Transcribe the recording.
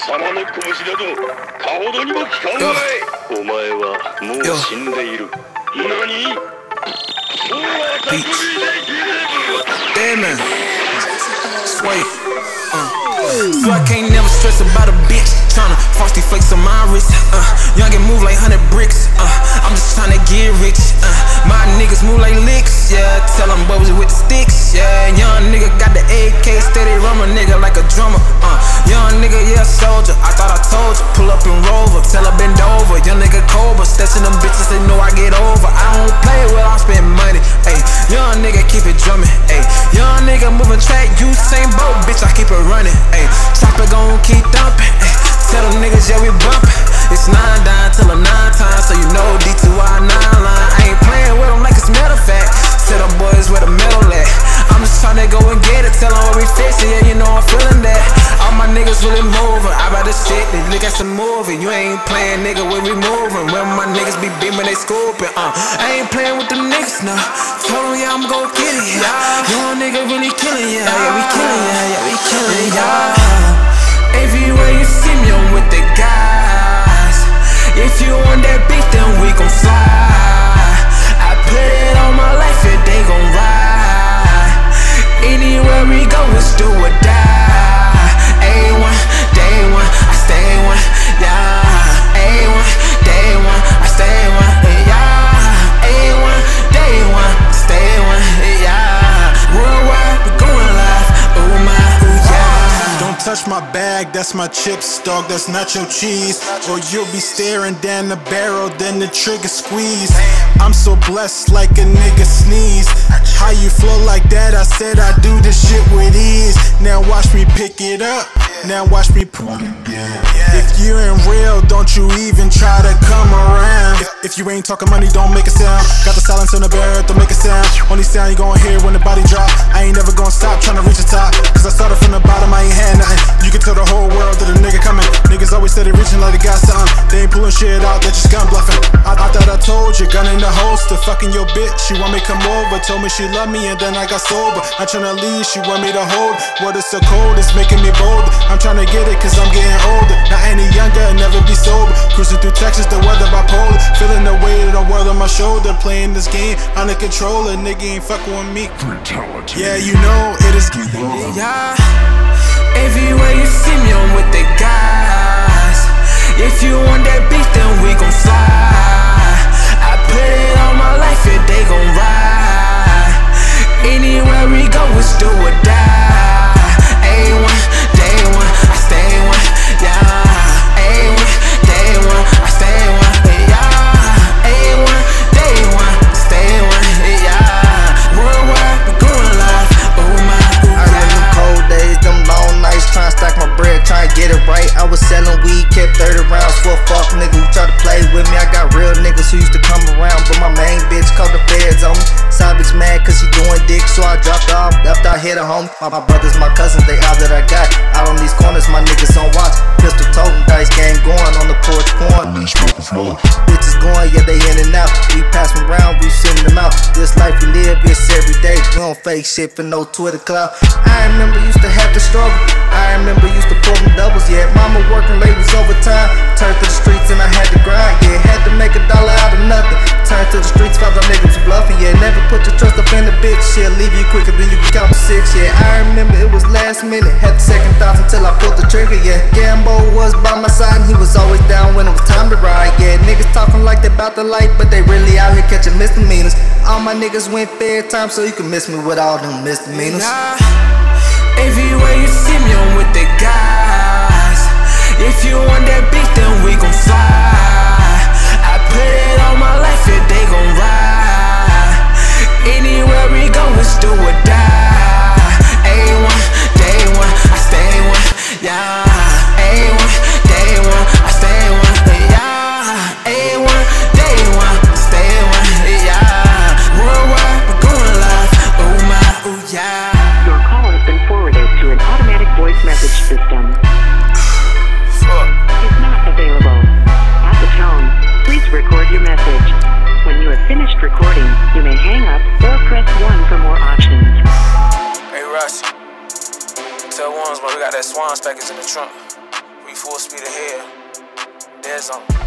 様の拳などかほどにも効かんわいお前はもう死んでいる何もう私にできねえ Yeah, man. Sway. Uh. So I can't never stress about a bitch. Tryna frosty flakes on my wrist. Uh. Young get move like 100 bricks. Yeah, soldier. I thought I told you. Pull up and rover. Tell her bend over. Young nigga Cobra. Stretching them bitches. They know I get over. I don't play well. I spend money. Ayy, young nigga keep it drumming. Ayy, young nigga moving track. You same boat, bitch. I keep it running. Ayy, chopper gon' keep thumping. Ayy, tell them niggas yeah we bumping. It's nine down till a nine times, so you know D2I nine line. I ain't playing with them like it's matter fact. Tell them boys where the metal at. I'm just tryna go and get it. Tell them where we fix it. Yeah, you know I'm feeling that. All my niggas really moving. I shit than look at some movie. You ain't playing, nigga, when we moving. When my niggas be beaming, they scooping. Uh, I ain't playing with them niggas now. Told yeah, I'm gon' get it. Yeah, young nigga really killing ya. Yeah, we killing ya. Yeah, we killing ya. Everywhere you see me, I'm with the guys. If you want that beat, then yeah. My bag, that's my chips, dog, that's your cheese. Or you'll be staring down the barrel, then the trigger squeeze. I'm so blessed like a nigga sneeze. How you flow like that? I said I do this shit with ease. Now watch me pick it up. Now watch me put it. If you ain't real, don't you even try to come around. If, if you ain't talking money, don't make a sound. Got the silence on the barrel, don't make a sound. Only sound you gon' hear when the body drop. I ain't never gonna stop trying to reach the top. Cause I started from the bottom, I ain't had nothing. You can tell the whole world that a nigga coming. Niggas always said they reaching like they got something. They ain't pulling shit out, they just gun bluffing. I, I thought I told you, gun in the holster. Fucking your bitch, she want me come over. Told me she love me and then I got sober. I'm tryna leave, she want me to hold. What is so cold, it's making me bold. I'm shoulder. Playing this game under control. A nigga ain't fucking with me. Yeah, you know it is. Yeah. Everywhere you see me, I'm with the guys. If you want that beat, then we gon' fly. Who used to come around, but my main bitch called the feds on me. Side bitch mad cause she doing dick, so I dropped off, after I hit to home. My, my brothers, my cousins, they all that I got. Out on these corners, my niggas on watch. Pistol toting, dice game going on the porch pouring. Bitches going, yeah, they in and out. We pass them round, we sending them out. This life we live, it's every day. We don't fake shit for no Twitter clout. I remember used to have to struggle. I remember used to pull them doubles, yeah. Mama working late was overtime. Turned to the streets and I had to grind, yeah. Yeah. Leave you quicker than you can count to six, yeah. I remember it was last minute. Had the second thoughts until I pulled the trigger, yeah. Gambo was by my side and he was always down when it was time to ride, yeah. Niggas talking like they bout the light, but they really out here catching misdemeanors. All my niggas went fair time, so you can miss me with all them misdemeanors. Yeah. Everywhere you see me, I'm with the guys. If you want that beat, then we gon' fly. Yeah. A1, day one, I stay one, yeah. A1, day one, stay one, yeah. Worldwide, we going live, oh my, oh yeah. Your call has been forwarded to an automatic voice message system. Fuck. Is not available. At the tone, please record your message. When you have finished recording, you may hang up or press 1 for more options. Hey Rusty, ones man we got that Swans package in the trunk. We full speed ahead. There's on.